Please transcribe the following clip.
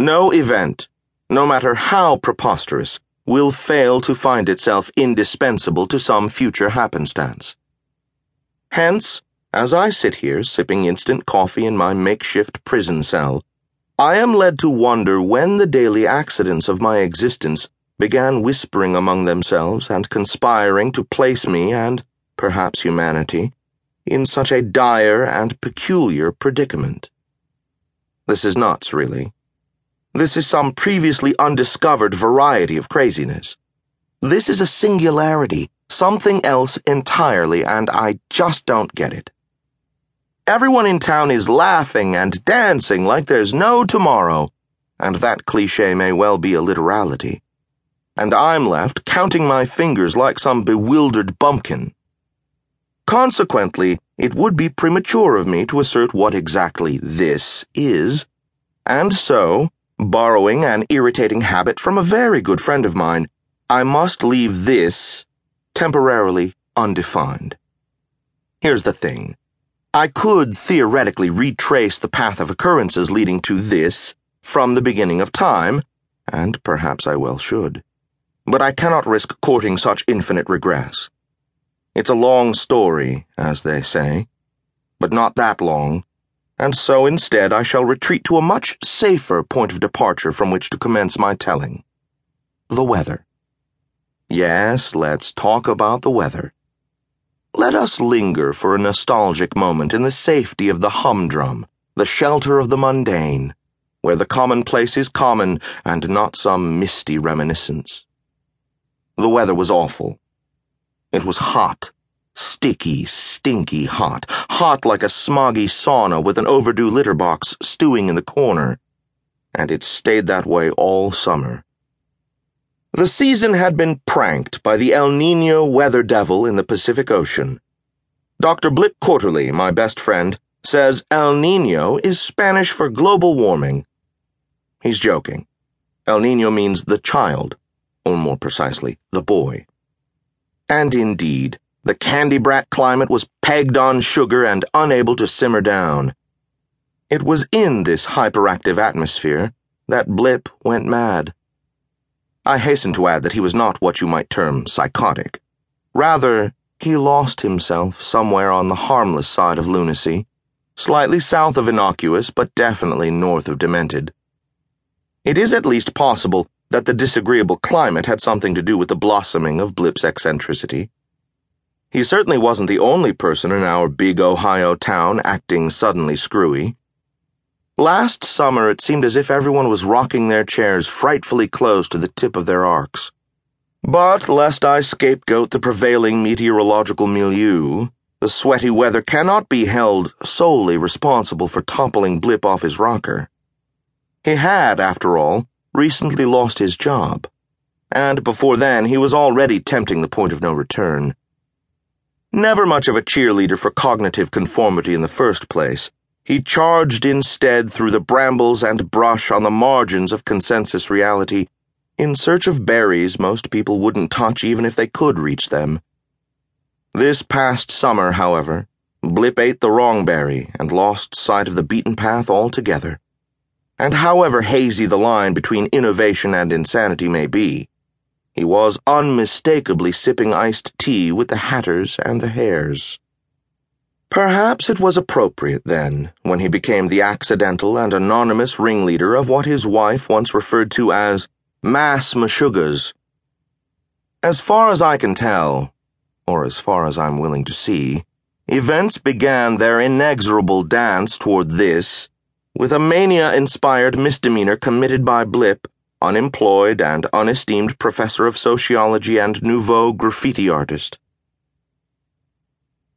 No event, no matter how preposterous, will fail to find itself indispensable to some future happenstance. Hence, as I sit here sipping instant coffee in my makeshift prison cell, I am led to wonder when the daily accidents of my existence began whispering among themselves and conspiring to place me and, perhaps humanity, in such a dire and peculiar predicament. This is nuts, really. This is some previously undiscovered variety of craziness. This is a singularity, something else entirely, and I just don't get it. Everyone in town is laughing and dancing like there's no tomorrow, and that cliche may well be a literality. And I'm left counting my fingers like some bewildered bumpkin. Consequently, it would be premature of me to assert what exactly this is, and so, borrowing an irritating habit from a very good friend of mine, I must leave this temporarily undefined. Here's the thing. I could theoretically retrace the path of occurrences leading to this from the beginning of time, and perhaps I well should. But I cannot risk courting such infinite regress. It's a long story, as they say, but not that long, and so instead I shall retreat to a much safer point of departure from which to commence my telling. The weather. Yes, let's talk about the weather. Let us linger for a nostalgic moment in the safety of the humdrum, the shelter of the mundane, where the commonplace is common and not some misty reminiscence. The weather was awful. It was hot. Sticky, stinky hot. Hot like a smoggy sauna with an overdue litter box stewing in the corner. And it stayed that way all summer. The season had been pranked by the El Nino weather devil in the Pacific Ocean. Dr. Blip Korterly, my best friend, says El Nino is Spanish for global warming. He's joking. El Nino means the child, or more precisely, the boy. And indeed, the candy brat climate was pegged on sugar and unable to simmer down. It was in this hyperactive atmosphere that Blip went mad. I hasten to add that he was not what you might term psychotic. Rather, he lost himself somewhere on the harmless side of lunacy, slightly south of innocuous, but definitely north of demented. It is at least possible that the disagreeable climate had something to do with the blossoming of Blip's eccentricity. He certainly wasn't the only person in our big Ohio town acting suddenly screwy. Last summer, it seemed as if everyone was rocking their chairs frightfully close to the tip of their arcs. But lest I scapegoat the prevailing meteorological milieu, the sweaty weather cannot be held solely responsible for toppling Blip off his rocker. He had, after all, recently lost his job, and before then he was already tempting the point of no return. Never much of a cheerleader for cognitive conformity in the first place, he charged instead through the brambles and brush on the margins of consensus reality in search of berries most people wouldn't touch even if they could reach them. This past summer, however, Blip ate the wrong berry and lost sight of the beaten path altogether. And however hazy the line between innovation and insanity may be, he was unmistakably sipping iced tea with the Hatters and the Hares. Perhaps it was appropriate then, when he became the accidental and anonymous ringleader of what his wife once referred to as mass meshuggahs. As far as I can tell, or as far as I'm willing to see, events began their inexorable dance toward this with a mania inspired misdemeanor committed by Blip unemployed and unesteemed professor of sociology and nouveau graffiti artist.